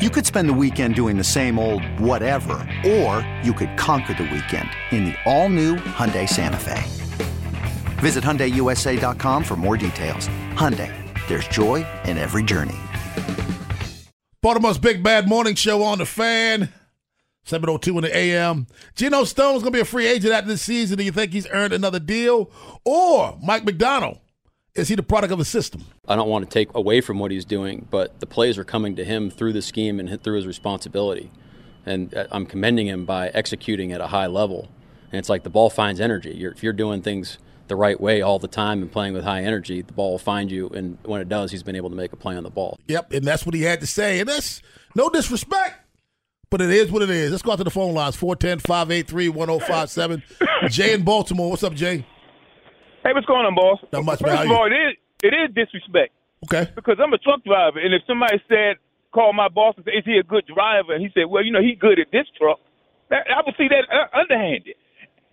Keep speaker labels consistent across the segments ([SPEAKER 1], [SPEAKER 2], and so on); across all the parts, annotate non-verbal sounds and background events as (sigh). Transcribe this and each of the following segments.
[SPEAKER 1] You could spend the weekend doing the same old whatever, or you could conquer the weekend in the all-new Hyundai Santa Fe. Visit HyundaiUSA.com for more details. Hyundai, there's joy in every journey.
[SPEAKER 2] Baltimore's Big Bad Morning Show on the fan. 702 in the AM. Geno Stone's going to be a free agent after this season. Do you think he's earned another deal? Or Mike Macdonald, is he the product of the system?
[SPEAKER 3] I don't want to take away from what he's doing, but the plays are coming to him through the scheme and through his responsibility. And uh, I'm commending him by executing at a high level. And it's like the ball finds energy. You're, if you're doing things the right way all the time and playing with high energy, the ball will find you. And when it does, he's been able to make a play on the ball.
[SPEAKER 2] Yep, and that's what he had to say. And that's no disrespect but it is what it is. Let's go out to the phone lines 410 583 1057. Jay in Baltimore. What's up, Jay?
[SPEAKER 4] Hey, what's going on, boss?
[SPEAKER 2] Not much,
[SPEAKER 4] First
[SPEAKER 2] man.
[SPEAKER 4] of all, it is, it is disrespect.
[SPEAKER 2] Okay.
[SPEAKER 4] Because I'm a truck driver, and if somebody said, call my boss and say, is he a good driver? And he said, well, you know, he's good at this truck. That, I would see that uh, underhanded.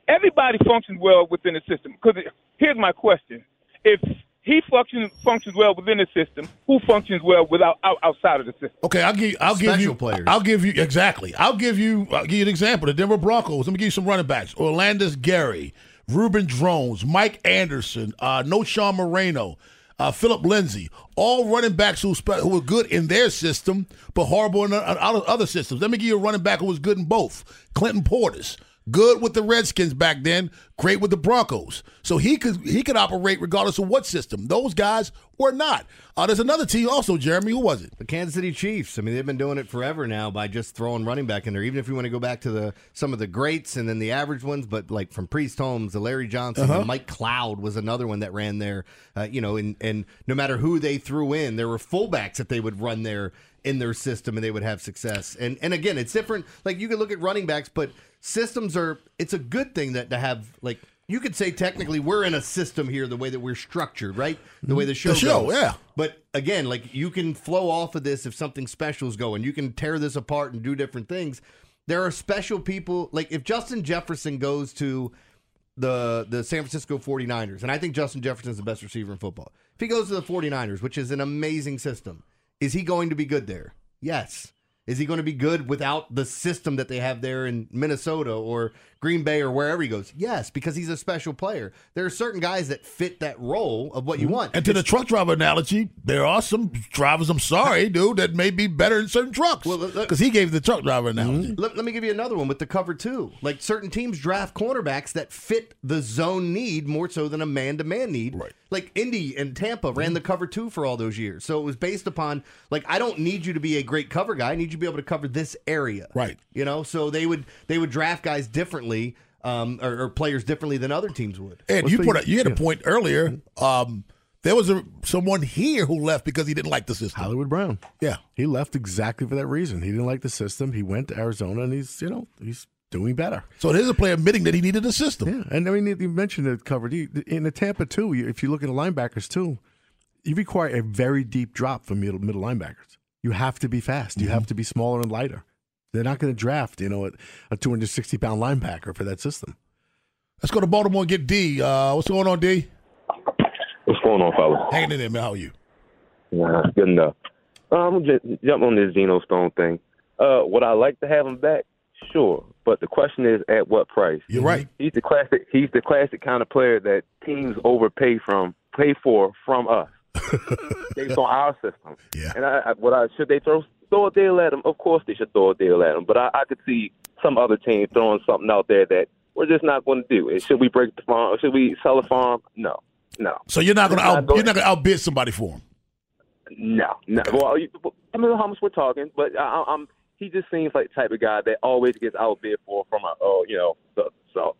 [SPEAKER 4] Everybody functions well within the system. Because here's my question. If he functions functions well within the system. Who functions well without out, outside of the system?
[SPEAKER 2] Okay, I'll give I'll give
[SPEAKER 5] Special
[SPEAKER 2] you
[SPEAKER 5] players.
[SPEAKER 2] I'll give you exactly. I'll give you I'll give you an example. The Denver Broncos. Let me give you some running backs. Orlandis Gary, Reuben Droughns, Mike Anderson, uh, Knowshon Moreno, uh, Phillip Lindsay, all running backs who spe- who were good in their system, but horrible in other other systems. Let me give you a running back who was good in both. Clinton Portis. Good with the Redskins back then, great with the Broncos. So he could he could operate regardless of what system. Those guys were not. Uh, there's another team also, Jeremy. Who was it?
[SPEAKER 5] The Kansas City Chiefs. I mean, they've been doing it forever now by just throwing running back in there. Even if you want to go back to the some of the greats and then the average ones, but like from Priest Holmes to Larry Johnson,
[SPEAKER 2] Uh-huh.
[SPEAKER 5] Mike Cloud was another one that ran there. Uh, you know, and and no matter who they threw in, there were fullbacks that they would run there in their system and they would have success. And and again, it's different. Like you can look at running backs, but systems are. It's a good thing that to have like. You could say technically we're in a system here, the way that we're structured, right? The way the show,
[SPEAKER 2] The show,
[SPEAKER 5] goes.
[SPEAKER 2] yeah.
[SPEAKER 5] But again, like you can flow off of this if something special is going. You can tear this apart and do different things. There are special people like if Justin Jefferson goes to the the San Francisco 49ers, and I think Justin Jefferson is the best receiver in football. If he goes to the 49ers, which is an amazing system, is he going to be good there? Yes. Is he going to be good without the system that they have there in Minnesota or Green Bay or wherever he goes? Yes, because he's a special player. There are certain guys that fit that role of what you mm-hmm. want.
[SPEAKER 2] And to the truck driver analogy, there are some drivers. I'm sorry, (laughs) dude, that may be better in certain trucks
[SPEAKER 5] Well,
[SPEAKER 2] because he gave the truck driver analogy. Mm-hmm.
[SPEAKER 5] Let, let me give you another one with the cover two. Like certain teams draft cornerbacks that fit the zone need more so than a man to man need.
[SPEAKER 2] Right.
[SPEAKER 5] Like Indy and Tampa ran mm-hmm. the cover two for all those years. So it was based upon like I don't need you to be a great cover guy. I need you to be able to cover this area.
[SPEAKER 2] Right.
[SPEAKER 5] You know, so they would they would draft guys differently, um, or, or players differently than other teams would.
[SPEAKER 2] And you put a, you had a point earlier. Um, there was a someone here who left because he didn't like the system.
[SPEAKER 6] Hollywood Brown.
[SPEAKER 2] Yeah,
[SPEAKER 6] He left exactly for that reason. He didn't like the system. He went to Arizona, and he's you know he's doing better.
[SPEAKER 2] so there's a player admitting that he needed a system.
[SPEAKER 6] Yeah, and I mean you mentioned it covered in the Tampa too. If you look at the linebackers too, you require a very deep drop from middle middle linebackers. You have to be fast. You have to be smaller and lighter. They're not going to draft you know a, a 260 pound linebacker for that system.
[SPEAKER 2] Let's go to Baltimore and get D. Uh, what's going on, D?
[SPEAKER 7] What's going on, fella?
[SPEAKER 2] Hanging in there, man. How are you?
[SPEAKER 7] Yeah, good enough. Uh, I'm gonna just jump on this Geno Stone thing. Uh, would I like to have him back? Sure, but the question is, at what price?
[SPEAKER 2] You're right.
[SPEAKER 7] He's the classic. He's the classic kind of player that teams overpay from, pay for from us, (laughs) based on our system.
[SPEAKER 2] Yeah.
[SPEAKER 7] And I, I, what I should they throw throw a deal at him? Of course they should throw a deal at him. But I, I could see some other team throwing something out there that we're just not going to do. Should we break the farm? Should we sell the farm? No, no.
[SPEAKER 2] So you're not going to out, you're not going to outbid somebody for him.
[SPEAKER 7] No, no. Well, you- I don't know how much we're talking, but I, I'm. He just seems like the type of guy that always gets outbid for from a, oh, you know. So, so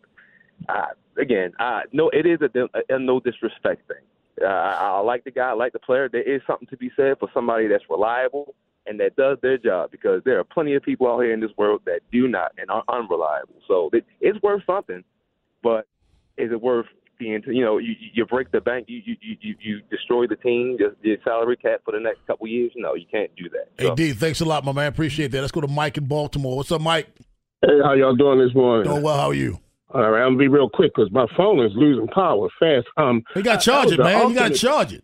[SPEAKER 7] uh, again, uh, no, it is a, a no disrespect thing. Uh, I, I like the guy, I like the player. There is something to be said for somebody that's reliable and that does their job because there are plenty of people out here in this world that do not and are unreliable. So it, it's worth something, but is it worth being? You know, you, you break the bank, you you you you destroy the team, just the salary cap for the next couple years. No, you can't do that.
[SPEAKER 2] Hey, D, thanks a lot, my man. Appreciate that. Let's go to Mike in Baltimore. What's up, Mike?
[SPEAKER 8] Hey, how y'all doing this morning?
[SPEAKER 2] Doing well. How are you?
[SPEAKER 8] All right, I'm gonna be real quick because my phone is losing power fast. Um,
[SPEAKER 2] You got to charge it, man. You got to charge it.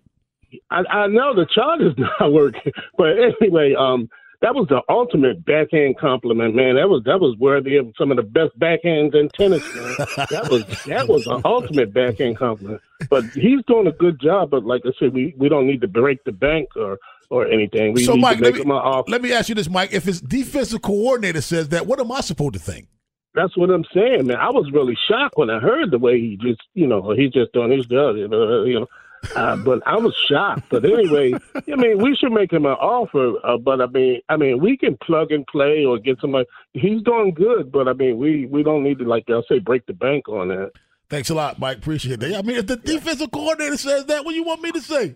[SPEAKER 8] I, I know the chart is (laughs) not working, but anyway, um, that was the ultimate backhand compliment, man. That was that was worthy of some of the best backhands in tennis, man. that was that was an ultimate backhand compliment. But he's doing a good job. But like I said, we, we don't need to break the bank or or anything. We
[SPEAKER 2] so,
[SPEAKER 8] need
[SPEAKER 2] Mike,
[SPEAKER 8] to
[SPEAKER 2] let me, let me ask you this, Mike. If his defensive coordinator says that, what am I supposed to think?
[SPEAKER 8] That's what I'm saying, man. I was really shocked when I heard the way he just, you know, he's just doing his job, you know, you know. Uh, but I was shocked. But anyway, (laughs) I mean, we should make him an offer. Uh, but I mean, I mean, we can plug and play or get somebody. He's doing good, but I mean, we we don't need to like I say break the bank on that.
[SPEAKER 2] Thanks a lot, Mike. Appreciate that. I mean, if the defensive coordinator says that, what do you want me to say?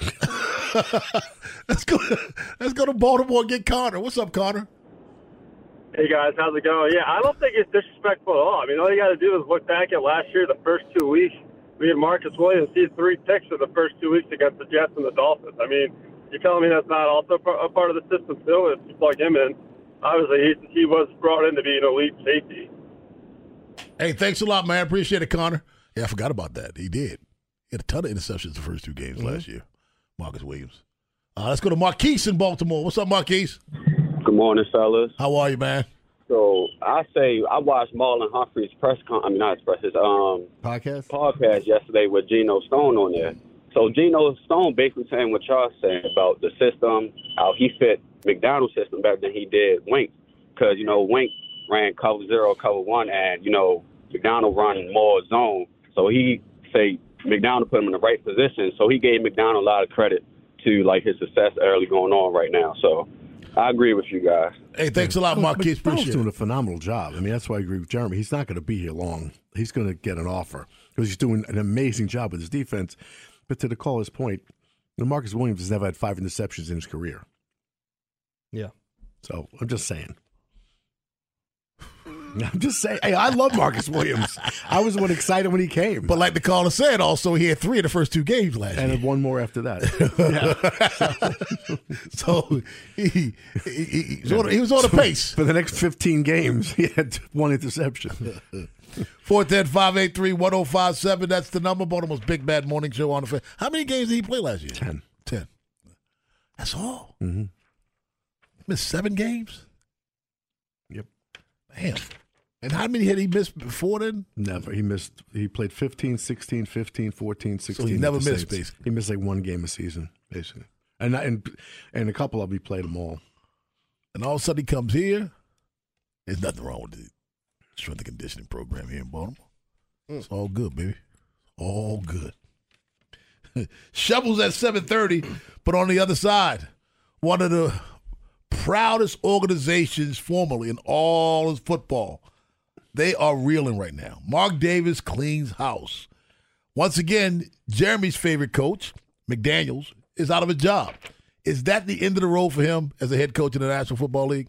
[SPEAKER 2] (laughs) let's go. Let's go to Baltimore and get Connor. What's up, Connor?
[SPEAKER 9] Hey guys, how's it going? Yeah, I don't think it's disrespectful at all. I mean, all you got to do is look back at last year, the first two weeks. We had Marcus Williams. He had three picks in the first two weeks against the Jets and the Dolphins. I mean, you're telling me that's not also a part of the system too? If you plug him in, obviously he, he was brought in to be an elite safety.
[SPEAKER 2] Hey, thanks a lot, man. Appreciate it, Connor. Yeah, I forgot about that. He did. He had a ton of interceptions the first two games
[SPEAKER 8] Mm-hmm.
[SPEAKER 2] last year. Marcus Williams. Uh, let's go to Marquise in Baltimore. What's up, Marquise?
[SPEAKER 10] Good morning, fellas.
[SPEAKER 2] How are you, man?
[SPEAKER 10] So I say I watched Marlon Humphrey's press con. I mean, not his press, his um
[SPEAKER 5] podcast
[SPEAKER 10] podcast yesterday with Geno Stone on there. So Geno Stone basically saying what y'all saying about the system, how he fit Macdonald's system better than he did Wink, because you know Wink ran cover zero, cover one, and you know Macdonald run more zone. So he say Macdonald put him in the right position. So he gave Macdonald a lot of credit to like his success early going on right now. So I agree with you guys.
[SPEAKER 2] Hey, thanks a lot, Marquise.
[SPEAKER 6] Macdonald's
[SPEAKER 2] Appreciate
[SPEAKER 6] doing
[SPEAKER 2] it.
[SPEAKER 6] a phenomenal job. I mean, that's why I agree with Jeremy. He's not going to be here long. He's going to get an offer because he's doing an amazing job with his defense. But to the caller's point, the Marcus Williams has never had five interceptions in his career.
[SPEAKER 5] Yeah.
[SPEAKER 6] So I'm just saying. (laughs) I'm just saying. Hey, I love Marcus Williams. I was one excited when he came.
[SPEAKER 2] But like the caller said, also he had three of the first two games last
[SPEAKER 6] and
[SPEAKER 2] year.
[SPEAKER 6] and one more after that. (laughs)
[SPEAKER 2] so (laughs) he, he, he, he was on, he was on a pace.
[SPEAKER 6] For the next 15 games, he had one interception.
[SPEAKER 2] 410 1057 That's the number. Baltimore's Big Bad Morning Show on the fan. How many games did he play last year?
[SPEAKER 6] Ten.
[SPEAKER 2] Ten. That's all.
[SPEAKER 6] Mm-hmm.
[SPEAKER 2] Missed seven games?
[SPEAKER 6] Yep.
[SPEAKER 2] Damn. And how many had he missed before then?
[SPEAKER 6] Never. He missed. He played 15, 16, 15, 14, 16.
[SPEAKER 2] he never missed, basically.
[SPEAKER 6] He missed like one game a season, basically. And and and a couple of them he played them all.
[SPEAKER 2] And all of a sudden he comes here. There's nothing wrong with the strength and conditioning program here in Baltimore. Mm. It's all good, baby. All good. (laughs) Shovels at 7:30, but on the other side, one of the proudest organizations formerly in all of football. They are reeling right now. Mark Davis cleans house. Once again, Jeremy's favorite coach, McDaniels, is out of a job. Is that the end of the road for him as a head coach in the National Football League?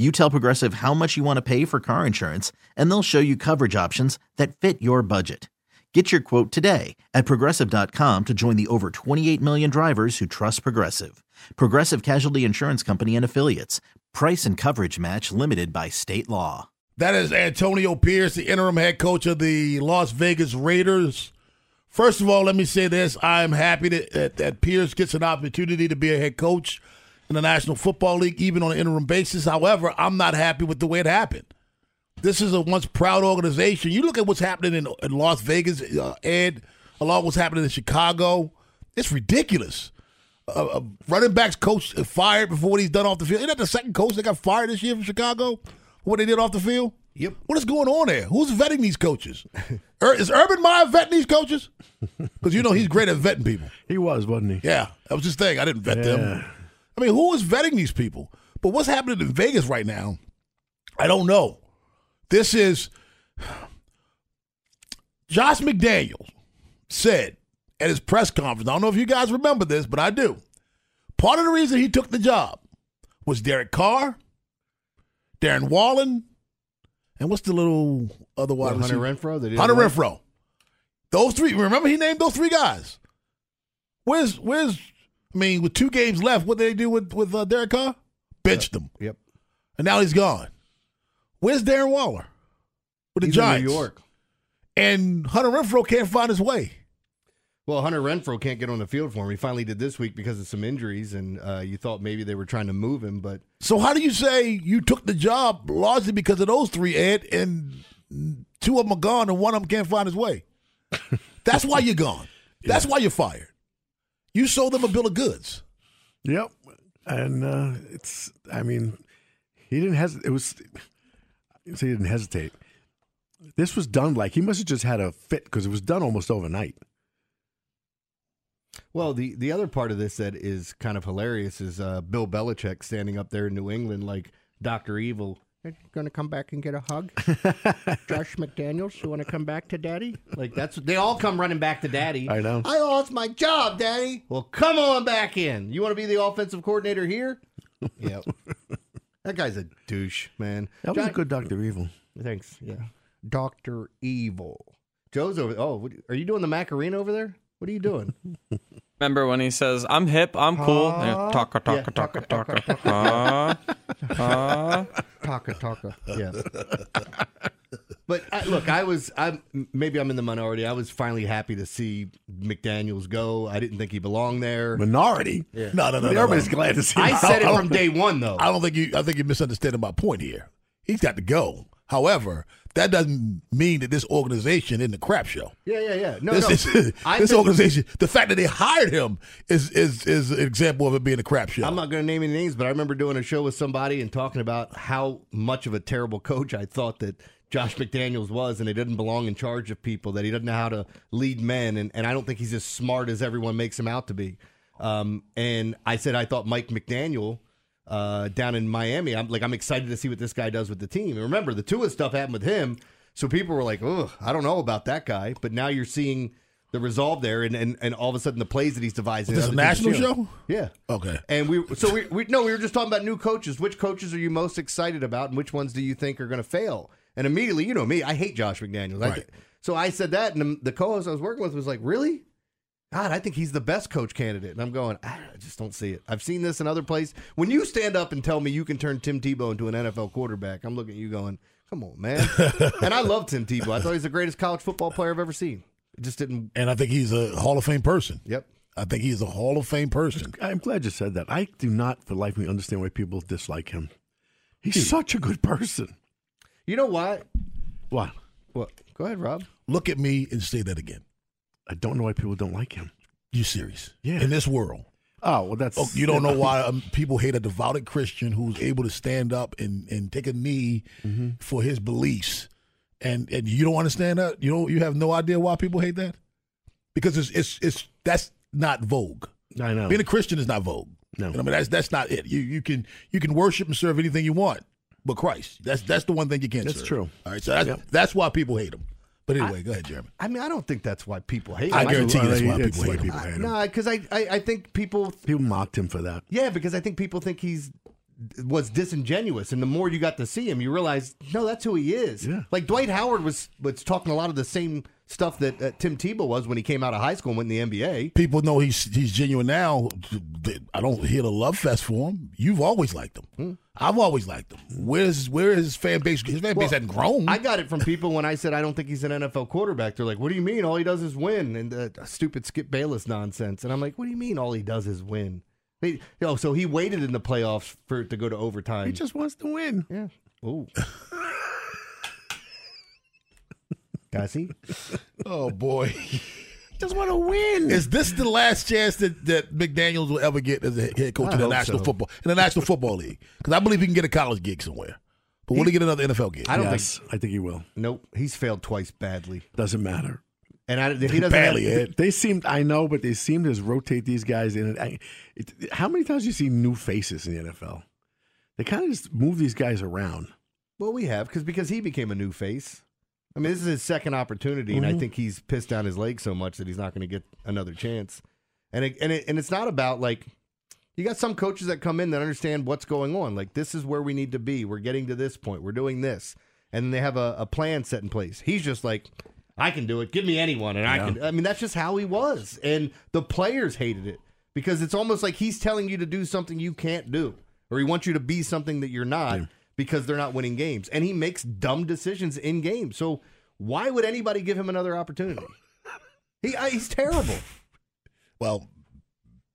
[SPEAKER 11] You tell Progressive how much you want to pay for car insurance, and they'll show you coverage options that fit your budget. Get your quote today at progressive.com to join the over 28 million drivers who trust Progressive. Progressive Casualty Insurance Company and Affiliates. Price and coverage match limited by state law.
[SPEAKER 2] That is Antonio Pierce, the interim head coach of the Las Vegas Raiders. First of all, let me say this. I am happy that, that, that Pierce gets an opportunity to be a head coach in the National Football League, even on an interim basis. However, I'm not happy with the way it happened. This is a once proud organization. You look at what's happening in, in Las Vegas, uh, Ed, along what's happening in Chicago. It's ridiculous. Uh, uh, running backs coach fired before what he's done off the field. Isn't that the second coach that got fired this year from Chicago? What they did off the field?
[SPEAKER 5] Yep.
[SPEAKER 2] What is going on there? Who's vetting these coaches? Ur- (laughs) is Urban Meyer vetting these coaches? Because you know he's great at vetting people. (laughs)
[SPEAKER 6] He was, wasn't he?
[SPEAKER 2] Yeah, that was his thing. I didn't vet
[SPEAKER 6] Yeah.
[SPEAKER 2] them. I mean, who is vetting these people? But what's happening in Vegas right now? I don't know. This is Josh McDaniels said at his press conference. I don't know if you guys remember this, but I do. Part of the reason he took the job was Derek Carr, Darren Waller, and what's the little other wide
[SPEAKER 5] Hunter? Renfrow? They
[SPEAKER 2] Hunter? Renfrow. Those three. Remember, he named those three guys. Where's where's? I mean, with two games left, what did they do with with uh, Derek Carr? Benched him,
[SPEAKER 5] Yep.
[SPEAKER 2] and now he's gone. Where's Darren Waller with the
[SPEAKER 5] He's in
[SPEAKER 2] Giants?
[SPEAKER 5] New York.
[SPEAKER 2] And Hunter Renfrow can't find his way.
[SPEAKER 5] Well, Hunter Renfrow can't get on the field for him. He finally did this week because of some injuries, and uh, you thought maybe they were trying to move him, but
[SPEAKER 2] So how do you say you took the job largely because of those three, Ed, and two of them are gone and one of them can't find his way? (laughs) That's why you're gone. That's why you're fired. You sold them a bill of goods.
[SPEAKER 6] Yep. And uh, it's, I mean, he didn't hesitate. It was, he didn't hesitate. This was done like he must have just had a fit because it was done almost overnight.
[SPEAKER 5] Well, the, the other part of this that is kind of hilarious is uh, Bill Belichick standing up there in New England like Doctor Evil. Going to come back and get a hug, (laughs) Josh McDaniels. You want to come back to Daddy? Like that's they all come running back to Daddy.
[SPEAKER 6] I know.
[SPEAKER 5] I lost my job, Daddy. Well, come on back in. You want to be the offensive coordinator here? (laughs) Yep. that guy's a douche, man.
[SPEAKER 6] That was a good Dr. Evil.
[SPEAKER 5] Thanks. Yeah. Doctor Evil. Joe's over. Oh, what, are you doing the Macarena over there? What are you doing? (laughs)
[SPEAKER 12] Remember when he says, "I'm hip, I'm cool."
[SPEAKER 5] Huh?
[SPEAKER 12] Yeah, Taka taka
[SPEAKER 5] Yeah,
[SPEAKER 12] taka
[SPEAKER 5] taka,
[SPEAKER 12] taka.
[SPEAKER 5] taka,
[SPEAKER 12] Huh? Huh?
[SPEAKER 5] Taka taka. Yes. But I, look, I was. I maybe I'm in the minority. I was finally happy to see McDaniel's go. I didn't think he belonged there.
[SPEAKER 6] Minority?
[SPEAKER 5] Yeah.
[SPEAKER 2] No, no, no. no,
[SPEAKER 6] Everybody's
[SPEAKER 2] no.
[SPEAKER 6] glad to see
[SPEAKER 5] I
[SPEAKER 6] him.
[SPEAKER 5] said it
[SPEAKER 2] I
[SPEAKER 5] from day one, though.
[SPEAKER 2] I don't think you. I think you're misunderstanding my point here. He's got to go. However, that doesn't mean that this organization isn't a crap show.
[SPEAKER 5] Yeah, yeah, yeah. No,
[SPEAKER 2] this,
[SPEAKER 5] no. (laughs)
[SPEAKER 2] this, this organization, the fact that they hired him is is is an example of it being a crap show.
[SPEAKER 5] I'm not going to name any names, but I remember doing a show with somebody and talking about how much of a terrible coach I thought that Josh McDaniels was, and he didn't belong in charge of people, that he doesn't know how to lead men, and, and I don't think he's as smart as everyone makes him out to be. Um, and I said I thought Mike McDaniel uh, down in Miami, I'm like I'm excited to see what this guy does with the team. And remember, the Tua stuff happened with him, so people were like, "Oh, I don't know about that guy," but now you're seeing the resolve there, and and, and all of a sudden the plays that he's devising.
[SPEAKER 2] Was this a national show?
[SPEAKER 5] Yeah.
[SPEAKER 2] Okay.
[SPEAKER 5] And we so we, we no we were just talking about new coaches. Which coaches are you most excited about, and which ones do you think are going to fail? And immediately, you know me, I hate Josh McDaniels.
[SPEAKER 2] Right.
[SPEAKER 5] th- so I said that, and the, the co-host I was working with was like, "Really? God, I think he's the best coach candidate." And I'm going, "Ah, I just don't see it. I've seen this in other places. When you stand up and tell me you can turn Tim Tebow into an NFL quarterback, I'm looking at you going, "Come on, man." (laughs) and I love Tim Tebow. I thought he's the greatest college football player I've ever seen. It just didn't.
[SPEAKER 2] And I think he's a Hall of Fame person.
[SPEAKER 5] Yep.
[SPEAKER 2] I think he's a Hall of Fame person.
[SPEAKER 6] I'm glad you said that. I do not, for life of me, understand why people dislike him. He's such a good person.
[SPEAKER 5] You know what?
[SPEAKER 6] What?
[SPEAKER 5] What? Go ahead, Rob.
[SPEAKER 2] Look at me and say that again.
[SPEAKER 6] I don't know why people don't like him.
[SPEAKER 2] You serious?
[SPEAKER 6] Yeah.
[SPEAKER 2] In this world.
[SPEAKER 6] Oh, well, that's.
[SPEAKER 2] Oh, you don't know (laughs) why um, people hate a devoted Christian who's able to stand up and, and take a knee
[SPEAKER 6] Mm-hmm.
[SPEAKER 2] for his beliefs, and and you don't understand that. You know, you have no idea why people hate that, because it's it's it's that's not vogue.
[SPEAKER 6] I know.
[SPEAKER 2] Being a Christian is not vogue.
[SPEAKER 6] No.
[SPEAKER 2] You know, I mean that's that's not it. You you can you can worship and serve anything you want, but Christ. That's that's the one thing you can't.
[SPEAKER 6] That's
[SPEAKER 2] serve.
[SPEAKER 6] true.
[SPEAKER 2] All right, so that's,
[SPEAKER 6] Yep.
[SPEAKER 2] that's why people hate him. But anyway, go ahead, Jeremy.
[SPEAKER 5] I mean, I don't think that's why people hate him.
[SPEAKER 2] I guarantee you that's why people hate
[SPEAKER 6] people hate him.
[SPEAKER 5] No, because I, I, I think people.
[SPEAKER 6] People mocked him for that.
[SPEAKER 5] Yeah, because I think people think he's was disingenuous, and the more you got to see him, you realize no, that's who he is.
[SPEAKER 6] Yeah.
[SPEAKER 5] Like Dwight Howard was was talking a lot of the same stuff that uh, Tim Tebow was when he came out of high school and went in the NBA.
[SPEAKER 2] People know he's he's genuine now. I don't hear the love fest for him. You've always liked him.
[SPEAKER 5] Hmm.
[SPEAKER 2] I've always liked him. Where's where is his fan base? His fan base
[SPEAKER 5] Well,
[SPEAKER 2] hasn't grown.
[SPEAKER 5] I got it from people when I said I don't think he's an NFL quarterback. They're like, "What do you mean? All he does is win?" And uh, stupid Skip Bayless nonsense. And I'm like, "What do you mean? All he does is win?" He, oh, so he waited in the playoffs for it to go to overtime.
[SPEAKER 6] He just wants to win.
[SPEAKER 5] Yeah. Ooh. (laughs) Cassie?
[SPEAKER 2] oh boy. (laughs)
[SPEAKER 6] Just want to win.
[SPEAKER 2] Is this the last chance that, that McDaniels will ever get as a head coach
[SPEAKER 5] I
[SPEAKER 2] in the National
[SPEAKER 5] so.
[SPEAKER 2] Football in the National Football League? Because I believe he can get a college gig somewhere. But will he get another NFL gig?
[SPEAKER 5] I don't
[SPEAKER 6] yes, I think he will.
[SPEAKER 5] Nope. He's failed twice badly.
[SPEAKER 6] Doesn't matter.
[SPEAKER 5] And I, he doesn't
[SPEAKER 2] Badly,
[SPEAKER 5] have,
[SPEAKER 2] Ed.
[SPEAKER 6] They seemed, I know, but they seem to just rotate these guys in. I, it, how many times do you see new faces in the NFL? They kind of just move these guys around.
[SPEAKER 5] Well, we have because because he became a new face. I mean, this is his second opportunity, and I
[SPEAKER 6] Mhm.
[SPEAKER 5] think he's pissed down his leg so much that he's not going to get another chance. And it, and it, and it's not about like you got some coaches that come in that understand what's going on. Like this is where we need to be. We're getting to this point. We're doing this, and they have a, a plan set in place. He's just like, I can do it. Give me anyone, and I
[SPEAKER 6] Yeah.
[SPEAKER 5] can. I mean, that's just how he was, and the players hated it because it's almost like he's telling you to do something you can't do, or he wants you to be something that you're not because they're not winning games, and he makes dumb decisions in games. So why would anybody give him another opportunity? He I, he's terrible.
[SPEAKER 2] Well,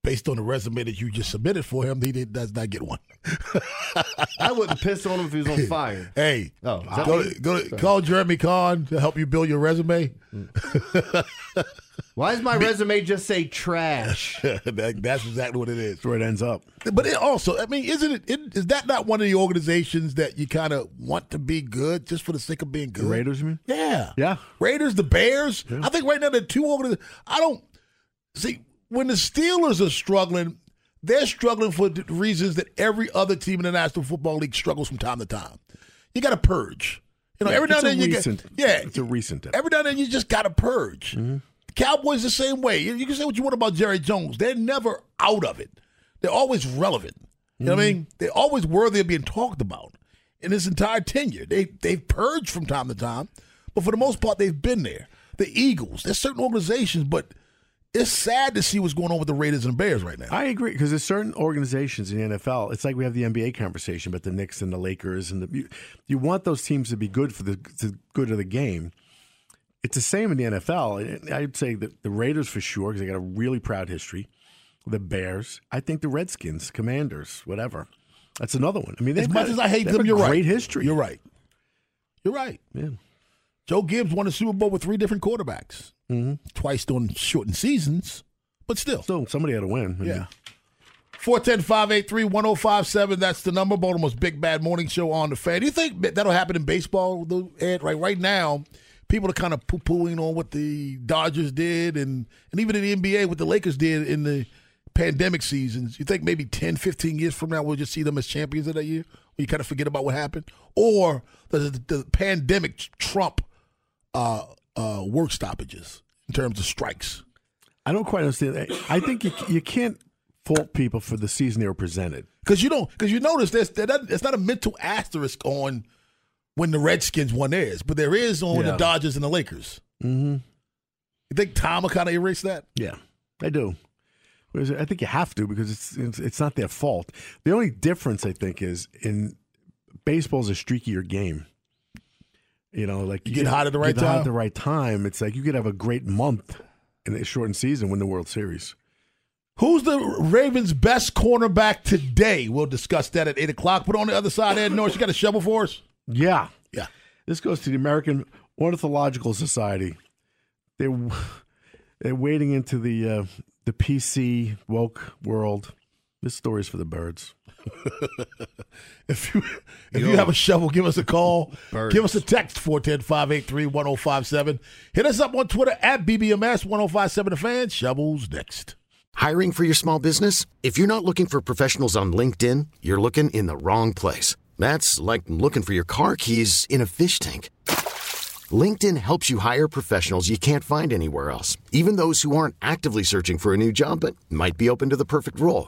[SPEAKER 2] based on the resume that you just submitted for him, he did, does not get one. (laughs)
[SPEAKER 5] I wouldn't piss on him if he was on fire. (laughs)
[SPEAKER 2] Hey,
[SPEAKER 5] Oh, is
[SPEAKER 2] go,
[SPEAKER 5] me?
[SPEAKER 2] go
[SPEAKER 5] Sorry.
[SPEAKER 2] call Jeremy Conn to help you build your resume. Mm.
[SPEAKER 5] Why does my (laughs) resume just say trash?
[SPEAKER 2] That- that's exactly what it is.
[SPEAKER 6] That's where it ends up.
[SPEAKER 2] But it also, I mean, isn't it, it? Is that not one of the organizations that you kind of want to be good just for the sake of being good?
[SPEAKER 6] The Raiders, you mean?
[SPEAKER 2] Yeah.
[SPEAKER 6] Yeah.
[SPEAKER 2] Raiders, the Bears. I think right now the two organizations. I don't see when the Steelers are struggling. They're struggling for reasons that every other team in the National Football League struggles from time to time. You got to purge. You know,
[SPEAKER 6] Yeah,
[SPEAKER 2] every now and then you
[SPEAKER 6] recent-
[SPEAKER 2] get yeah.
[SPEAKER 6] It's a recent.
[SPEAKER 2] Every now and then you just got to purge.
[SPEAKER 6] Mm-hmm.
[SPEAKER 2] The Cowboys the same way. You, you can say what you want about Jerry Jones. They're never out of it. They're always relevant. You know what I
[SPEAKER 6] Mm-hmm.
[SPEAKER 2] mean? They're always worthy of being talked about. In this entire tenure, they they've purged from time to time, but for the most part, they've been there. The Eagles, there's certain organizations, but it's sad to see what's going on with the Raiders and the Bears right now.
[SPEAKER 6] I agree because there's certain organizations in the NFL. It's like we have the NBA conversation but the Knicks and the Lakers, and the, you, you want those teams to be good for the, the good of the game. It's the same in the NFL. And I'd say that the Raiders for sure because they got a really proud history. The Bears, I think the Redskins, Commanders, whatever. That's another one. I mean,
[SPEAKER 2] As much as I hate them, you're right.
[SPEAKER 6] Great history.
[SPEAKER 2] You're right. You're right.
[SPEAKER 6] Yeah.
[SPEAKER 2] Joe Gibbs won a Super Bowl with three different quarterbacks,
[SPEAKER 6] Mm-hmm.
[SPEAKER 2] twice during shortened seasons, but still.
[SPEAKER 6] Still, somebody had to win.
[SPEAKER 2] Yeah. 410 583 1057. That's the number. Baltimore's Big Bad Morning Show on the fan. Do you think that- that'll happen in baseball, though, Ed? Right, right now, people are kind of poo pooing on what the Dodgers did and, and even in the NBA, what the Lakers did in the pandemic seasons. You think maybe 10, 15 years from now, we'll just see them as champions of that year? Where you kind of forget about what happened? Or does the, the pandemic trump uh, uh, work stoppages in terms of strikes?
[SPEAKER 6] I don't quite understand. that. I think you, you can't fault people for the season they were presented.
[SPEAKER 2] Because you don't, because you notice there's it's not a mental asterisk on when the Redskins won theirs, but there is on
[SPEAKER 6] Yeah.
[SPEAKER 2] the Dodgers and the Lakers.
[SPEAKER 6] Mm-hmm.
[SPEAKER 2] You think Tom will kind of erase that?
[SPEAKER 6] Yeah, I do. I think you have to because it's, it's it's not their fault. The only difference I think is in baseball's a streakier game. You know, like
[SPEAKER 2] You get hot at the right
[SPEAKER 6] get hot
[SPEAKER 2] time?
[SPEAKER 6] at the right time. It's like you could have a great month in a shortened season, win the World Series.
[SPEAKER 2] Who's the Ravens' best cornerback today? We'll discuss that at eight o'clock. But on the other side, Ed Norris, you got a shovel for us?
[SPEAKER 6] Yeah,
[SPEAKER 2] Yeah.
[SPEAKER 6] This goes to the American Ornithological Society. They're they're wading into the uh, the PC woke world. This story's for the birds. (laughs)
[SPEAKER 2] If you if you have a shovel, give us a call.
[SPEAKER 5] Birds.
[SPEAKER 2] Give us a text 410-583-1057. Hit us up on Twitter at BBMS 1057 The Fan. Shovels next.
[SPEAKER 13] Hiring for your small business? If you're not looking for professionals on LinkedIn, you're looking in the wrong place. That's like looking for your car keys in a fish tank. LinkedIn helps you hire professionals you can't find anywhere else, even those who aren't actively searching for a new job but might be open to the perfect role.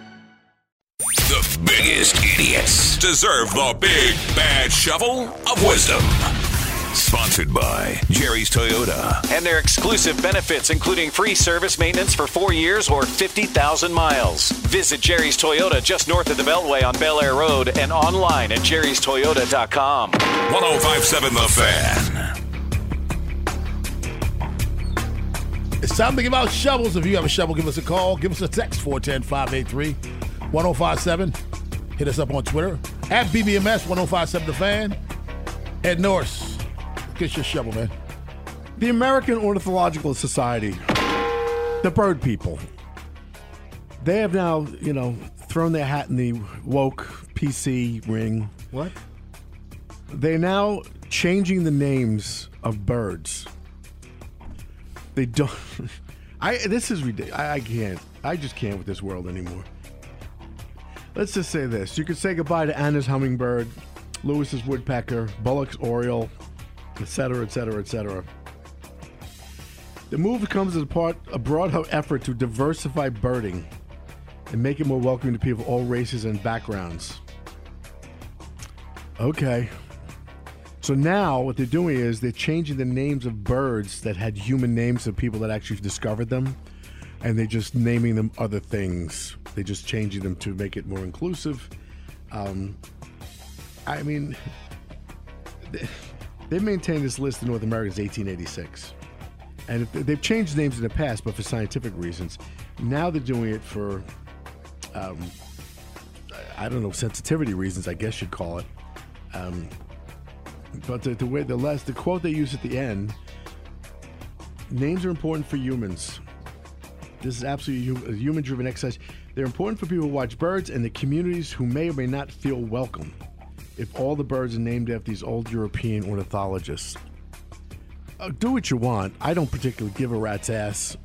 [SPEAKER 14] The biggest idiots deserve the big bad shovel of wisdom. Sponsored by Jerry's Toyota.
[SPEAKER 15] And their exclusive benefits, including free service maintenance for four years or 50,000 miles. Visit Jerry's Toyota just north of the Beltway on Bel Air Road and online at jerrystoyota.com.
[SPEAKER 14] 1057 The Fan.
[SPEAKER 2] It's time to give out shovels. If you have a shovel, give us a call. Give us a text 410 583 1057. Hit us up on Twitter at BBMS 1057 The Fan. Ed Norris, get your shovel, man.
[SPEAKER 6] The American Ornithological Society, the bird people, they have now, you know, thrown their hat in the woke PC ring.
[SPEAKER 5] What?
[SPEAKER 6] They're now changing the names of birds. They don't. (laughs) I this is ridiculous. I, I can't. I just can't with this world anymore. Let's just say this: you could say goodbye to Anna's hummingbird, Lewis's woodpecker, Bullock's oriole, etc., etc., etc. The move comes as part a broad effort to diversify birding and make it more welcoming to people of all races and backgrounds. Okay. So now what they're doing is they're changing the names of birds that had human names of people that actually discovered them, and they're just naming them other things. They're just changing them to make it more inclusive. Um, I mean, (laughs) they- they've maintained this list in North America since 1886, and they've changed names in the past, but for scientific reasons. Now they're doing it for, um, I don't know, sensitivity reasons. I guess you'd call it. Um, but the, the way the last the quote they use at the end names are important for humans this is absolutely a human driven exercise they're important for people who watch birds and the communities who may or may not feel welcome if all the birds are named after these old european ornithologists uh, do what you want i don't particularly give a rat's ass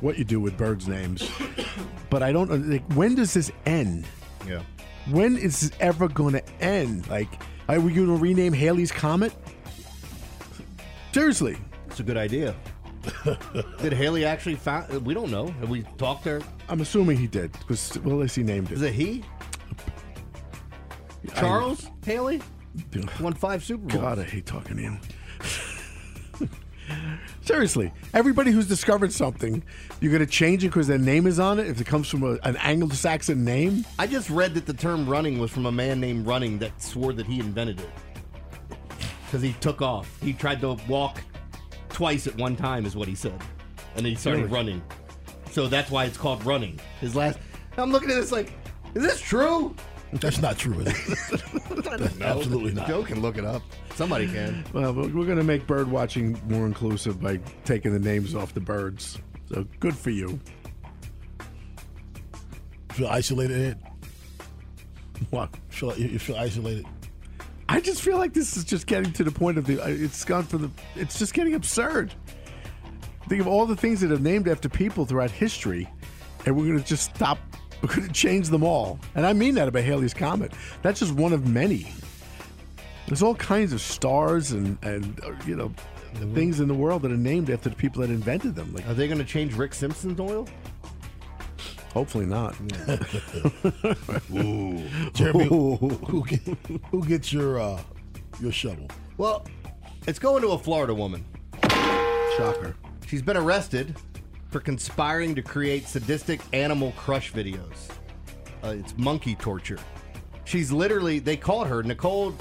[SPEAKER 6] what you do with birds names (coughs) but i don't like, when does this end
[SPEAKER 5] Yeah.
[SPEAKER 6] when is this ever going to end? Like, are we going to rename Halley's Comet? Seriously.
[SPEAKER 5] It's a good idea. (laughs) Did Halley actually found? We don't know. Have we talked to her?
[SPEAKER 6] I'm assuming he did because well, at least he named it.
[SPEAKER 5] Is it he? Charles Haley won five Super Bowls.
[SPEAKER 6] God, I hate talking to you. (laughs) Seriously, everybody who's discovered something, you're going to change it because their name is on it. If it comes from a, an Anglo-Saxon name,
[SPEAKER 5] I just read that the term running was from a man named Running that swore that he invented it. Because he took off. He tried to walk twice at one time, is what he said. And then he started
[SPEAKER 2] Really?
[SPEAKER 5] running. So that's why it's called running. His last. I'm looking at this like, is this true?
[SPEAKER 2] That's not true. Is it? (laughs)
[SPEAKER 5] No,
[SPEAKER 2] Absolutely not.
[SPEAKER 5] Joe can look it up. Somebody can.
[SPEAKER 6] well, we're we're going to make bird watching more inclusive by taking the names off the birds. So good for you.
[SPEAKER 2] Feel isolated, Ed?
[SPEAKER 6] What?
[SPEAKER 2] Feel, you you feel isolated?
[SPEAKER 6] I just feel like this is just getting to the point of the. uh, It's gone for the. It's just getting absurd. Think of all the things that are named after people throughout history, and we're going to just stop. (laughs) We're going to change them all, and I mean that about Halley's comet. That's just one of many. There's all kinds of stars and and uh, you know things in the world that are named after the people that invented them. Like,
[SPEAKER 5] Are they going to change Rick Simpson's oil?
[SPEAKER 6] Hopefully not. (laughs)
[SPEAKER 2] Ooh. Jeremy, who, who, get, who gets your uh, your shovel?
[SPEAKER 5] Well, it's going to a Florida woman.
[SPEAKER 6] Shocker.
[SPEAKER 5] She's been arrested for conspiring to create sadistic animal crush videos. Uh, it's monkey torture. She's literally, they called her Nicole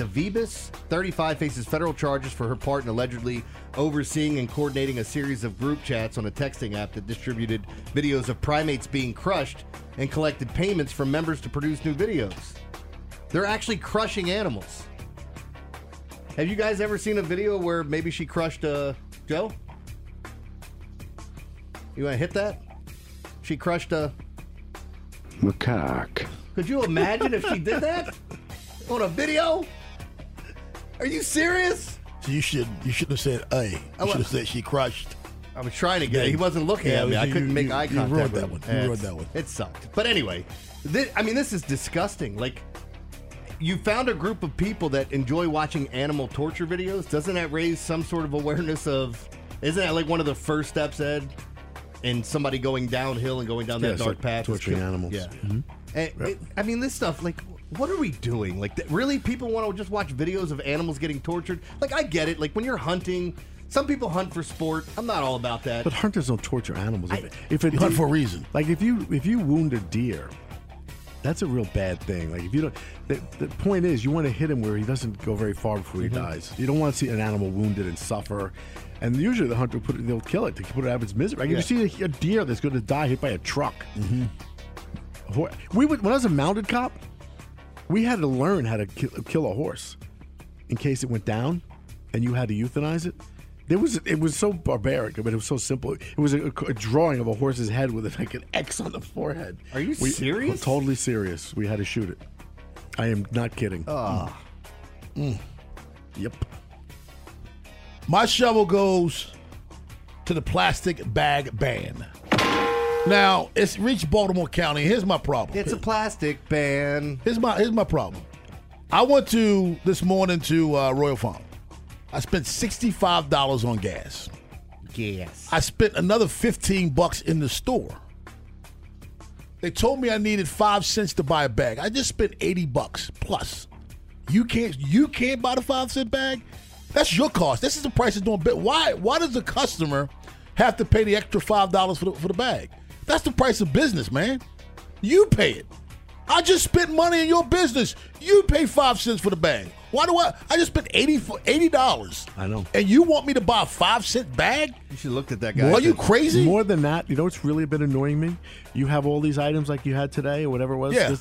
[SPEAKER 5] Devilbiss, 35, faces federal charges for her part in allegedly overseeing and coordinating a series of group chats on a texting app that distributed videos of primates being crushed and collected payments from members to produce new videos. They're actually crushing animals. Have you guys ever seen a video where maybe she crushed a Joe? You want to hit that? She crushed a.
[SPEAKER 8] Macaque.
[SPEAKER 5] Could you imagine if she did that on a video? Are you serious?
[SPEAKER 2] So you should you should have said A. You
[SPEAKER 5] I
[SPEAKER 2] should have said she crushed.
[SPEAKER 5] I was trying to get. He wasn't looking
[SPEAKER 2] Yeah,
[SPEAKER 5] at me. I
[SPEAKER 2] you-
[SPEAKER 5] couldn't
[SPEAKER 2] you-
[SPEAKER 5] make
[SPEAKER 2] you-
[SPEAKER 5] eye
[SPEAKER 2] you
[SPEAKER 5] contact.
[SPEAKER 2] ruined
[SPEAKER 5] with
[SPEAKER 2] that
[SPEAKER 5] him.
[SPEAKER 2] one. You
[SPEAKER 5] Yeah,
[SPEAKER 2] ruined that one.
[SPEAKER 5] It sucked. But anyway, thi- I mean, this is disgusting. Like, you found a group of people that enjoy watching animal torture videos. Doesn't that raise some sort of awareness of? Isn't that like one of the first steps, Ed? In somebody going downhill and going down
[SPEAKER 6] Yeah,
[SPEAKER 5] that
[SPEAKER 6] it's
[SPEAKER 5] dark
[SPEAKER 6] like
[SPEAKER 5] path, is
[SPEAKER 6] torturing
[SPEAKER 5] kill-
[SPEAKER 6] animals.
[SPEAKER 5] Yeah.
[SPEAKER 6] Mhm.
[SPEAKER 5] And it- I mean, this stuff, like, what are we doing? Like, th- really, people want to just watch videos of animals getting tortured? Like, I get it. Like, when you're hunting, some people hunt for sport. I'm not all about that.
[SPEAKER 6] But hunters don't torture animals. If, if it
[SPEAKER 2] hunt (laughs) for a reason.
[SPEAKER 6] Like if you if you wound a deer, that's a real bad thing. Like if you don't, the, the point is you want to hit him where he doesn't go very far before he
[SPEAKER 5] Mm-hmm.
[SPEAKER 6] dies. You don't want to see an animal wounded and suffer. And usually the hunter will put it, they'll kill it to put it out of its misery. Like, If you see a, a deer that's going to die hit by a truck, Ho- we would when I was a mounted cop, we had to learn how to kill, kill a horse in case it went down, and you had to euthanize it. There was it was so barbaric, but it was so simple. It was a, a drawing of a horse's head with like an X on the forehead.
[SPEAKER 5] Are you
[SPEAKER 6] We-
[SPEAKER 5] serious?
[SPEAKER 6] Totally serious. We had to shoot it. I am not kidding.
[SPEAKER 5] Ah.
[SPEAKER 6] Yep.
[SPEAKER 2] My shovel goes to the plastic bag ban. Now it's reached Baltimore County. Here's my problem.
[SPEAKER 5] It's a plastic ban.
[SPEAKER 2] Here's my here's my problem. I went to this morning to uh, Royal Farm. I spent sixty five dollars on gas.
[SPEAKER 5] Gas.
[SPEAKER 2] I spent another fifteen bucks in the store. They told me I needed five cents to buy a bag. I just spent eighty bucks plus. You can't you can't buy the five cent bag. That's your cost. This is the price of doing. Why why does the customer have to pay the extra five dollars for the for the bag? That's the price of business, man. You pay it. I just spent money in your business. You pay five cents for the bag. Why do I? I just spent eighty for eighty dollars.
[SPEAKER 6] I know.
[SPEAKER 2] And you want me to buy a five cent bag?
[SPEAKER 5] You should have looked at that
[SPEAKER 2] guy. Are you crazy?
[SPEAKER 6] More than that, you know what's really been annoying me? You have all these items like you had today or whatever it was.
[SPEAKER 2] Yeah.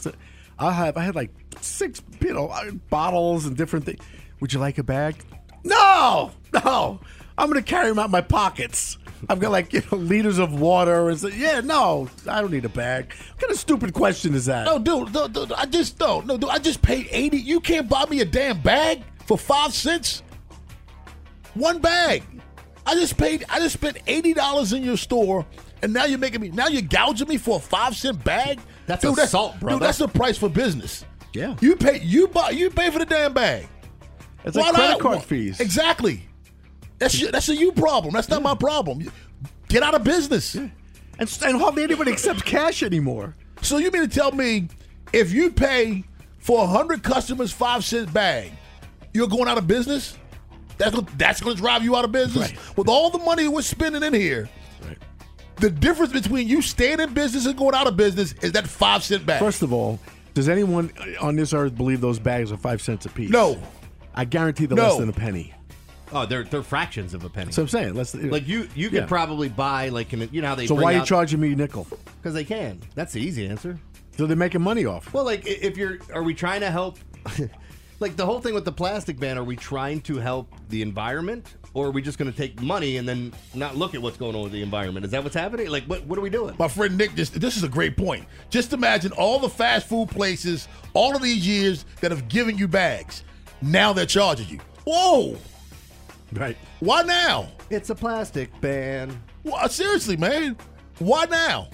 [SPEAKER 6] I have I had like six you know bottles and different things. Would you like a bag? No, no. I'm gonna carry them out in my pockets. I've got like you know liters of water and so, yeah, no, I don't need a bag. What kind of stupid question is that?
[SPEAKER 2] No, dude, dude, dude, I just don't. No, dude, I just paid eighty. You can't buy me a damn bag for five cents. One bag. I just paid. I just spent eighty dollars in your store, and now you're making me. Now you're gouging me for a five cent bag.
[SPEAKER 5] That's
[SPEAKER 2] dude,
[SPEAKER 5] assault, brother.
[SPEAKER 2] Dude, that's the price for business.
[SPEAKER 6] Yeah.
[SPEAKER 2] You pay. You buy. You pay for the damn bag.
[SPEAKER 6] It's like credit
[SPEAKER 2] not?
[SPEAKER 6] card
[SPEAKER 2] Why-
[SPEAKER 6] fees.
[SPEAKER 2] Exactly. That's your, that's a you problem. That's not my problem. Get out of business.
[SPEAKER 6] And, and hardly anybody accepts cash anymore.
[SPEAKER 2] So you mean to tell me if you pay for a hundred customers five cent bag, you're going out of business? That's gonna- that's going to drive you out of business with all the money we're spending in here. The difference between you staying in business and going out of business is that five cent bag.
[SPEAKER 6] First of all, does anyone on this earth believe those bags are five cents a piece?
[SPEAKER 2] No.
[SPEAKER 6] I guarantee they're
[SPEAKER 2] No.
[SPEAKER 6] less than a penny.
[SPEAKER 5] Oh, they're they're fractions of a penny.
[SPEAKER 6] So I'm saying, let's uh,
[SPEAKER 5] like you you could
[SPEAKER 6] Yeah.
[SPEAKER 5] probably buy like you know how they
[SPEAKER 6] So
[SPEAKER 5] bring
[SPEAKER 6] why are you
[SPEAKER 5] out-
[SPEAKER 6] charging me nickel?
[SPEAKER 5] Because they can. That's the easy answer.
[SPEAKER 6] So they're making money off.
[SPEAKER 5] Well, like if you're, are we trying to help? (laughs) like the whole thing with the plastic ban, are we trying to help the environment, or are we just going to take money and then not look at what's going on with the environment? Is that what's happening? Like, what what are we doing?
[SPEAKER 2] My friend Nick, this, this is a great point. Just imagine all the fast food places, all of these years that have given you bags. Now they're charging you. Whoa!
[SPEAKER 6] Right.
[SPEAKER 2] Why now?
[SPEAKER 5] It's a plastic ban.
[SPEAKER 2] Well, seriously, man. Why now?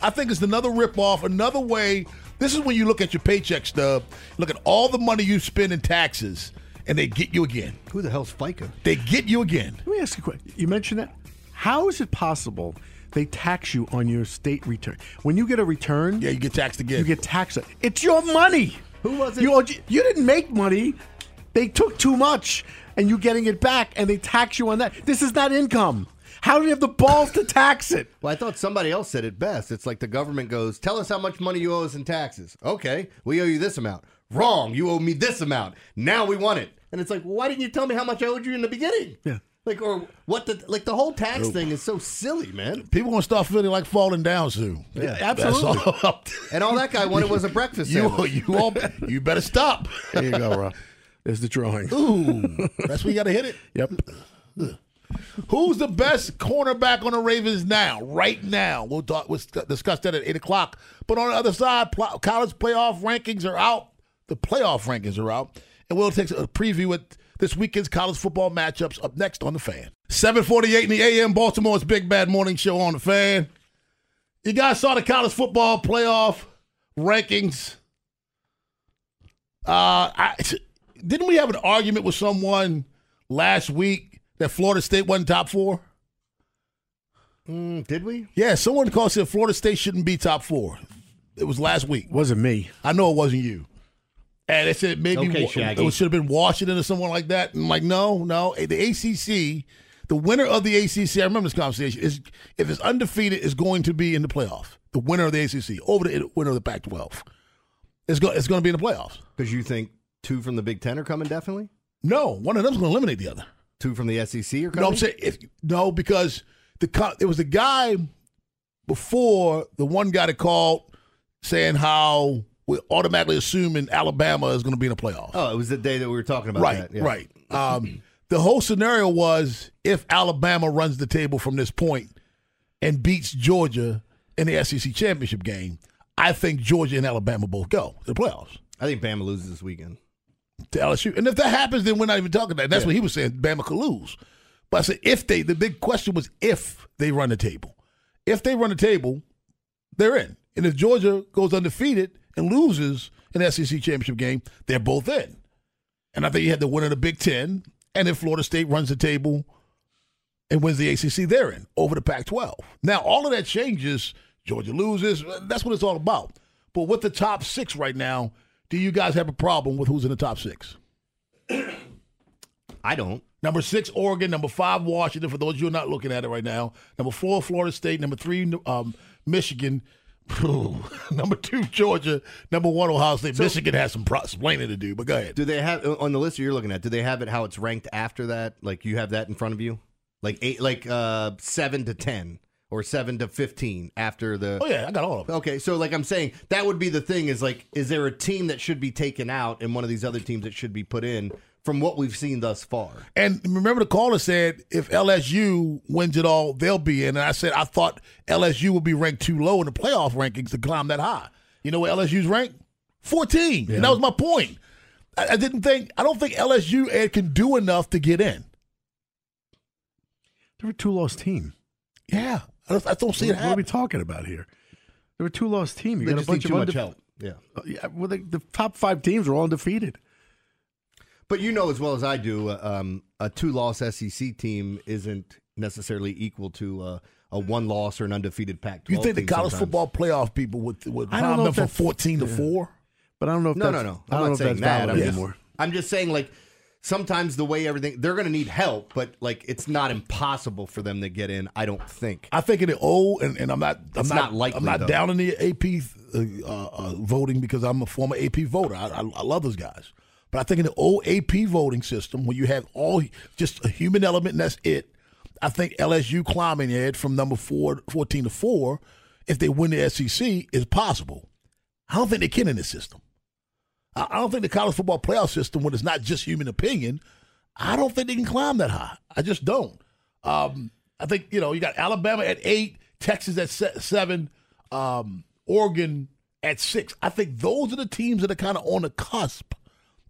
[SPEAKER 2] I think it's another ripoff, another way. This is when you look at your paycheck stub, look at all the money you spend in taxes, and they get you again.
[SPEAKER 5] Who the hell's FICA?
[SPEAKER 2] They get you again.
[SPEAKER 6] Let me ask you a question. You mentioned that. How is it possible they tax you on your state return? When you get a return,
[SPEAKER 2] yeah, you get taxed again.
[SPEAKER 6] You get taxed. It's your money.
[SPEAKER 5] Who was it?
[SPEAKER 6] You, you didn't make money. They took too much, and you're getting it back, and they tax you on that. This is not income. How do you have the balls to tax it?
[SPEAKER 5] Well, I thought somebody else said it best. It's like the government goes, "Tell us how much money you owe us in taxes." Okay, we owe you this amount. Wrong. You owe me this amount. Now we want it. And it's like, why didn't you tell me how much I owed you in the beginning?
[SPEAKER 6] Yeah.
[SPEAKER 5] Like, or what the, like the whole tax
[SPEAKER 2] Nope.
[SPEAKER 5] thing is so silly, man.
[SPEAKER 2] People gonna start feeling like falling down soon.
[SPEAKER 5] Yeah, absolutely.
[SPEAKER 2] all.
[SPEAKER 5] And all that guy wanted was a breakfast (laughs)
[SPEAKER 2] you,
[SPEAKER 5] sandwich.
[SPEAKER 2] you all, you better stop.
[SPEAKER 6] There you go, Rob. (laughs) There's the drawing.
[SPEAKER 2] Ooh, that's where you got to hit it. (laughs)
[SPEAKER 6] Yep.
[SPEAKER 2] Who's the best cornerback on the Ravens now? Right now, we'll talk. We'll discuss that at eight o'clock. But on the other side, pl- college playoff rankings are out. The playoff rankings are out, and we'll take a preview with this weekend's college football matchups up next on the Fan. Seven forty-eight in the AM, Baltimore's Big Bad Morning Show on the Fan. You guys saw the college football playoff rankings. Uh, I, didn't we have an argument with someone last week that Florida State wasn't top four?
[SPEAKER 5] Mm, did we?
[SPEAKER 2] Yeah, someone called said Florida State shouldn't be top four. It was last week.
[SPEAKER 6] Wasn't me.
[SPEAKER 2] I know it wasn't you. And they said maybe
[SPEAKER 5] Okay, Shaggy.
[SPEAKER 2] it should have been Washington or someone like that. And I'm like, no, no. The ACC, the winner of the ACC, I remember this conversation, is if it's undefeated, is going to be in the playoff. The winner of the ACC over the winner of the Pac-12. It's going, it's going to be in the playoffs.
[SPEAKER 5] Because you think two from the Big Ten are coming definitely?
[SPEAKER 2] No, one of them's going to eliminate the other.
[SPEAKER 5] Two from the SEC are coming?
[SPEAKER 2] No, I'm saying if no, because the co- there was a guy before the one guy that called saying how we're automatically assuming Alabama is going to be in the playoffs.
[SPEAKER 5] Oh, it was the day that we were talking about
[SPEAKER 2] right,
[SPEAKER 5] that. yeah.
[SPEAKER 2] right. (laughs) Um, the whole scenario was if Alabama runs the table from this point and beats Georgia in the SEC championship game, I think Georgia and Alabama both go to the playoffs.
[SPEAKER 5] I think Bama loses this weekend.
[SPEAKER 2] To LSU. And if that happens, then we're not even talking that. That's
[SPEAKER 5] Yeah.
[SPEAKER 2] what he was saying. Bama could lose. But I said if they, the big question was if they run the table. If they run the table, they're in. And if Georgia goes undefeated and loses an SEC championship game, they're both in. And I think you had the winner of the Big Ten. And if Florida State runs the table and wins the ACC, they're in over the Pac 12. Now, all of that changes. Georgia loses. That's what it's all about. But with the top six right now, do you guys have a problem with who's in the top six? (clears throat)
[SPEAKER 5] I don't.
[SPEAKER 2] Number six, Oregon. Number five, Washington. For those of you who are not looking at it right now. Number four, Florida State. Number three, um, Michigan. (laughs) number two, Georgia. Number one, Ohio State.
[SPEAKER 5] So-
[SPEAKER 2] Michigan has some explaining to do, but go ahead.
[SPEAKER 5] Do they have on the list you're looking at? Do they have it how it's ranked after that? Like you have that in front of you, like eight, like uh, seven to ten or seven to fifteen after the.
[SPEAKER 2] Oh yeah, I got all of them.
[SPEAKER 5] Okay, so like I'm saying, that would be the thing. Is like, is there a team that should be taken out and one of these other teams that should be put in from what we've seen thus far?
[SPEAKER 2] And remember, the caller said if LSU wins it all, they'll be in. And I said I thought LSU would be ranked too low in the playoff rankings to climb that high. You know where LSU's ranked? 14. And that was my point. I, I didn't think, I don't think LSU Ed can do enough to get in.
[SPEAKER 6] They were a two loss team.
[SPEAKER 2] Yeah. I don't, I don't see it
[SPEAKER 6] What, what are we talking about here? They were a two loss team. You
[SPEAKER 5] They
[SPEAKER 6] got
[SPEAKER 5] just
[SPEAKER 6] a bunch
[SPEAKER 5] need
[SPEAKER 6] of
[SPEAKER 5] too much help. Yeah.
[SPEAKER 6] Uh, yeah. Well, they, the top five teams were all undefeated.
[SPEAKER 5] But you know as well as I do, uh, um, a two-loss SEC team isn't necessarily equal to uh, a one-loss or an undefeated Pac-12.
[SPEAKER 2] You think the college
[SPEAKER 5] sometimes.
[SPEAKER 2] football playoff people would, would
[SPEAKER 6] I don't
[SPEAKER 2] climb
[SPEAKER 6] know
[SPEAKER 2] them
[SPEAKER 6] if
[SPEAKER 2] from
[SPEAKER 6] that's-
[SPEAKER 2] 14 to
[SPEAKER 6] yeah.
[SPEAKER 2] 4?
[SPEAKER 6] But I don't know if
[SPEAKER 5] No,
[SPEAKER 6] that's,
[SPEAKER 5] no, no.
[SPEAKER 6] I
[SPEAKER 5] I'm
[SPEAKER 6] don't know
[SPEAKER 5] not
[SPEAKER 6] if
[SPEAKER 5] saying that.
[SPEAKER 6] valid
[SPEAKER 5] I'm just,
[SPEAKER 6] anymore.
[SPEAKER 5] I'm just saying, like, sometimes the way everything, they're going to need help, but, like, it's not impossible for them to get in, I don't think.
[SPEAKER 2] I think in the old, and, and I'm not, I'm
[SPEAKER 5] It's
[SPEAKER 2] not,
[SPEAKER 5] not likely,
[SPEAKER 2] I'm not
[SPEAKER 5] though.
[SPEAKER 2] down in the AP uh, uh, voting because I'm a former AP voter. I, I, I love those guys, but I think in the old AP voting system, where you have all just a human element and that's it, I think LSU climbing Ed from number four, 14 to four, if they win the SEC, is possible. I don't think they can in this system. I, don't think the college football playoff system, when it's not just human opinion, I don't think they can climb that high. I just don't. Um, I think you know you got Alabama at eight, Texas at seven, um, Oregon at six. I think those are the teams that are kind of on the cusp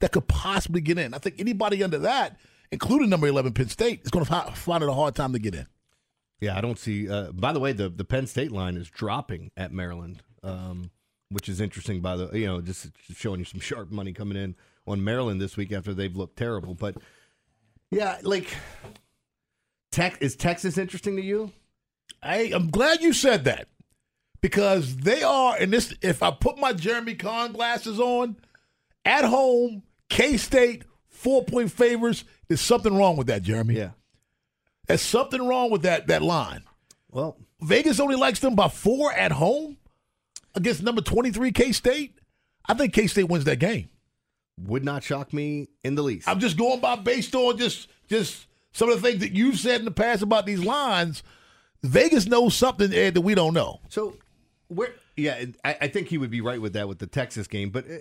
[SPEAKER 2] that could possibly get in. I think anybody under that, including number eleven Penn State, is going to find it a hard time to get in.
[SPEAKER 5] Yeah, I don't see. Uh, by the way, the the Penn State line is dropping at Maryland, um, which is interesting. By the you know, just showing you some sharp money coming in on Maryland this week after they've looked terrible. But yeah, like, Tex is Texas interesting to you?
[SPEAKER 2] I, I'm glad you said that because they are, and this, if I put my Jeremy Conn glasses on, at home, K State, four point favors, there's something wrong with that, Jeremy.
[SPEAKER 5] Yeah.
[SPEAKER 2] There's something wrong with that that line.
[SPEAKER 5] Well,
[SPEAKER 2] Vegas only likes them by four at home against number 23 K State. I think K State wins that game.
[SPEAKER 5] would not shock me in the least.
[SPEAKER 2] I'm just going by based on just just some of the things that you've said in the past about these lines. Vegas knows something Ed, that we don't know.
[SPEAKER 5] So where? Yeah, I, I think he would be right with that with the Texas game. But uh,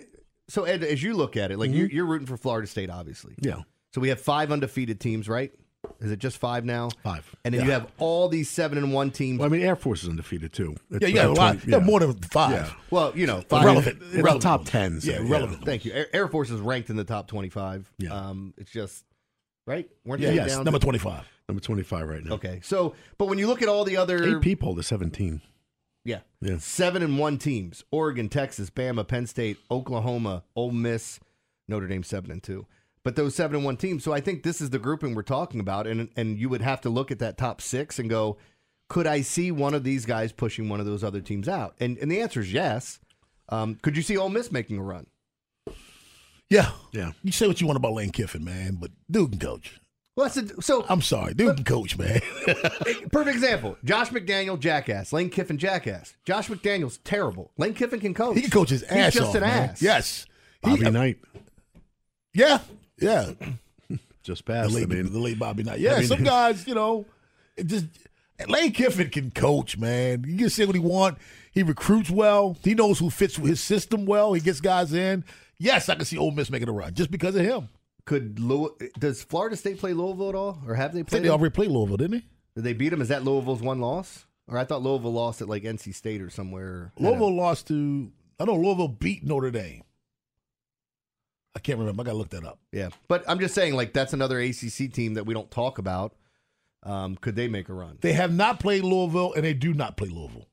[SPEAKER 5] so Ed, as you look at it, like
[SPEAKER 6] Mm-hmm.
[SPEAKER 5] you're, you're rooting for Florida State, obviously.
[SPEAKER 6] Yeah.
[SPEAKER 5] So we have five undefeated teams, right? Is it just five now?
[SPEAKER 6] Five.
[SPEAKER 5] And then
[SPEAKER 6] Yeah.
[SPEAKER 5] you have all these seven and one teams.
[SPEAKER 6] Well, I mean, Air Force is undefeated too.
[SPEAKER 2] Yeah, you got a lot. You got more than five.
[SPEAKER 6] Yeah.
[SPEAKER 5] Well, you know, five
[SPEAKER 2] Relevant.
[SPEAKER 6] It's the
[SPEAKER 2] relevant.
[SPEAKER 6] top tens. so,
[SPEAKER 2] Yeah, relevant.
[SPEAKER 5] Thank you. Air, Air Force is ranked in the top twenty-five.
[SPEAKER 6] Yeah.
[SPEAKER 5] Um, it's just right. Weren't
[SPEAKER 2] Yeah, yes,
[SPEAKER 5] down
[SPEAKER 2] number
[SPEAKER 5] to-
[SPEAKER 2] 25.
[SPEAKER 6] Number twenty-five right now.
[SPEAKER 5] Okay. So, but when you look at all the other
[SPEAKER 6] AP poll to seventeen.
[SPEAKER 5] Yeah.
[SPEAKER 6] Yeah.
[SPEAKER 5] Seven and one teams Oregon, Texas, Bama, Penn State, Oklahoma, Ole Miss, Notre Dame, seven and two. But those seven and one teams. So I think this is the grouping we're talking about. And, and you would have to look at that top six and go, could I see one of these guys pushing one of those other teams out? And, and the answer is yes. Um, could you see Ole Miss making a run?
[SPEAKER 2] Yeah.
[SPEAKER 6] Yeah.
[SPEAKER 2] You say what you want about Lane Kiffin, man, but dude can coach.
[SPEAKER 5] Well, that's a, so
[SPEAKER 2] I'm sorry, dude can coach, man.
[SPEAKER 5] perfect example. Josh McDaniel, jackass. Lane Kiffin, jackass. Josh McDaniel's terrible. Lane Kiffin can coach.
[SPEAKER 2] he can coach his ass
[SPEAKER 5] He's just
[SPEAKER 2] off,
[SPEAKER 5] an
[SPEAKER 2] man.
[SPEAKER 5] ass.
[SPEAKER 2] Yes.
[SPEAKER 6] Bobby
[SPEAKER 2] He-
[SPEAKER 6] Knight
[SPEAKER 2] Yeah. Yeah. (clears throat)
[SPEAKER 6] just
[SPEAKER 2] The
[SPEAKER 6] passed. I mean,
[SPEAKER 2] the late Bobby Knight. Yeah,
[SPEAKER 6] I mean-
[SPEAKER 2] some (laughs) guys, you know, it just Lane Kiffin can coach, man. He can say what he want. He recruits well. He knows who fits his system well. He gets guys in. Yes, I can see Ole Miss making a run just because of him.
[SPEAKER 5] Could Lew- does Florida State play Louisville at all, or have they
[SPEAKER 2] I think
[SPEAKER 5] played?
[SPEAKER 2] they
[SPEAKER 5] them?
[SPEAKER 2] already played Louisville, didn't they?
[SPEAKER 5] Did they beat them? Is that Louisville's one loss? Or I thought Louisville lost at like NC State or somewhere.
[SPEAKER 2] Louisville lost to. I know Louisville beat Notre Dame. I can't remember. I got to look that up.
[SPEAKER 5] Yeah, but I'm just saying, like that's another ACC team that we don't talk about. Um, could they make a run?
[SPEAKER 2] They have not played Louisville, and they do not play Louisville.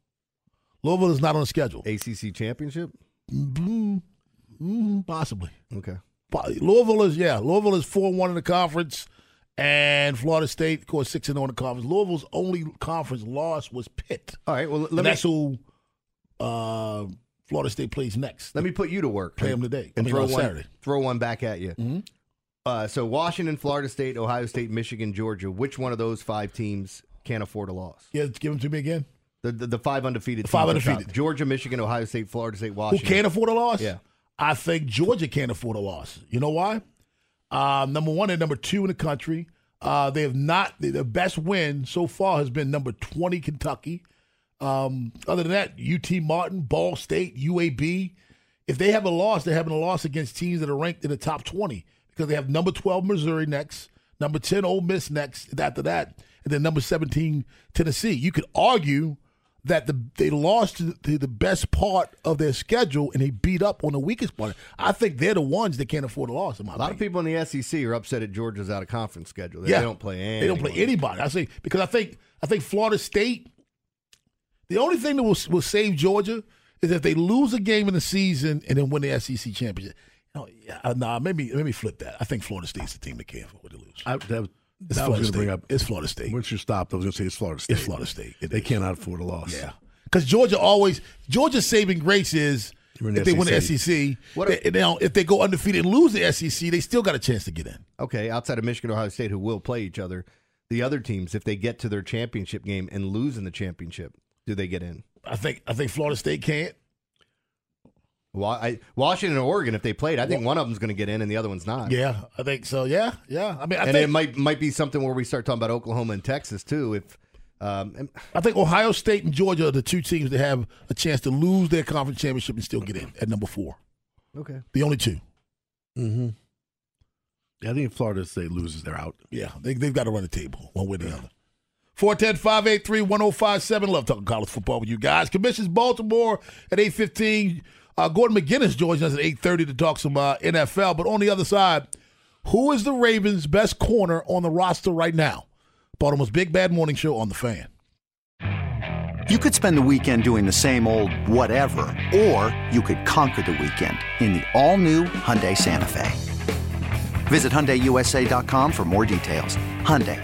[SPEAKER 2] Louisville is not on the schedule.
[SPEAKER 5] ACC championship?
[SPEAKER 2] Mm, mm, possibly.
[SPEAKER 5] Okay.
[SPEAKER 2] Louisville is yeah. Louisville is four one in the conference, and Florida State, of course, six and zero in the conference. Louisville's only conference loss was Pitt.
[SPEAKER 5] All right. Well, let
[SPEAKER 2] and
[SPEAKER 5] me
[SPEAKER 2] that's who uh, Florida State plays next.
[SPEAKER 5] let me put you to work.
[SPEAKER 2] Play them today. I mean,
[SPEAKER 5] throw
[SPEAKER 2] on
[SPEAKER 5] one
[SPEAKER 2] Saturday.
[SPEAKER 5] throw one back at you.
[SPEAKER 2] Mhm.
[SPEAKER 5] Uh, so Washington, Florida State, Ohio State, Michigan, Georgia. Which one of those five teams can't afford a loss?
[SPEAKER 2] Yeah, give them to me again.
[SPEAKER 5] The the, the five undefeated.
[SPEAKER 2] The five undefeated.
[SPEAKER 5] Georgia, Michigan, Ohio State, Florida State, Washington.
[SPEAKER 2] Who can't afford a loss?
[SPEAKER 5] Yeah.
[SPEAKER 2] I think Georgia can't afford a loss. You know why? Uh, number one and number two in the country. Uh, they have not. The best win so far has been number twenty Kentucky. Um, other than that, UT Martin, Ball State, UAB. If they have a loss, they're having a loss against teams that are ranked in the top twenty because they have number twelve Missouri next, number ten Ole Miss next. After that, and then number seventeen Tennessee. You could argue that the they lost to, to the best part of their schedule and they beat up on the weakest part. I think they're the ones that can't afford a loss.
[SPEAKER 5] A lot of people in the SEC are upset at Georgia's out of conference schedule. They,
[SPEAKER 2] yeah,
[SPEAKER 5] they don't play. Anyone.
[SPEAKER 2] They don't play anybody. I say because I think I think Florida State. The only thing that will will save Georgia is if they lose a game in the season and then win the SEC championship. No, yeah, uh, nah, maybe let me flip that. I think Florida State's the team that can't afford to lose.
[SPEAKER 6] I, that,
[SPEAKER 2] It's
[SPEAKER 6] that
[SPEAKER 2] Florida
[SPEAKER 6] was going to
[SPEAKER 2] State.
[SPEAKER 6] bring up.
[SPEAKER 2] It's Florida State.
[SPEAKER 6] Once you stopped, I was going to say it's Florida State.
[SPEAKER 2] It's Florida State. It
[SPEAKER 6] they
[SPEAKER 2] is.
[SPEAKER 6] cannot afford a loss.
[SPEAKER 2] Yeah, because Georgia always Georgia's saving grace is if
[SPEAKER 6] the
[SPEAKER 2] they win the
[SPEAKER 6] SEC.
[SPEAKER 2] SEC.
[SPEAKER 5] What
[SPEAKER 2] they, now, if they go undefeated and lose the SEC, they still got a chance to get in.
[SPEAKER 5] Okay, outside of Michigan, Ohio State, who will play each other, the other teams, if they get to their championship game and lose in the championship, do they get in?
[SPEAKER 2] I think I think Florida State can't.
[SPEAKER 5] Wa- I, Washington and Oregon, if they played, I think one of them's going to get in and the other one's not.
[SPEAKER 2] Yeah, I think so. Yeah, yeah. I mean, I
[SPEAKER 5] and
[SPEAKER 2] think
[SPEAKER 5] it might might be something where we start talking about Oklahoma and Texas too. If um, and-
[SPEAKER 2] I think Ohio State and Georgia are the two teams that have a chance to lose their conference championship and still get in at number four.
[SPEAKER 5] okay,
[SPEAKER 2] The only two.
[SPEAKER 6] Mm-hmm. Yeah, I think Florida State loses, they're out.
[SPEAKER 2] Yeah, they, they've got to run the table one way or the other. 410 583 1057. Love talking college football with you guys. Commissions Baltimore at 815. Uh, Gordon McGinnis joins us at 830 to talk some uh, NFL. But on the other side, who is the Ravens' best corner on the roster right now? Baltimore's Big Bad Morning Show on the fan.
[SPEAKER 1] You could spend the weekend doing the same old whatever, or you could conquer the weekend in the all-new Hyundai Santa Fe. Visit HyundaiUSA.com for more details. Hyundai,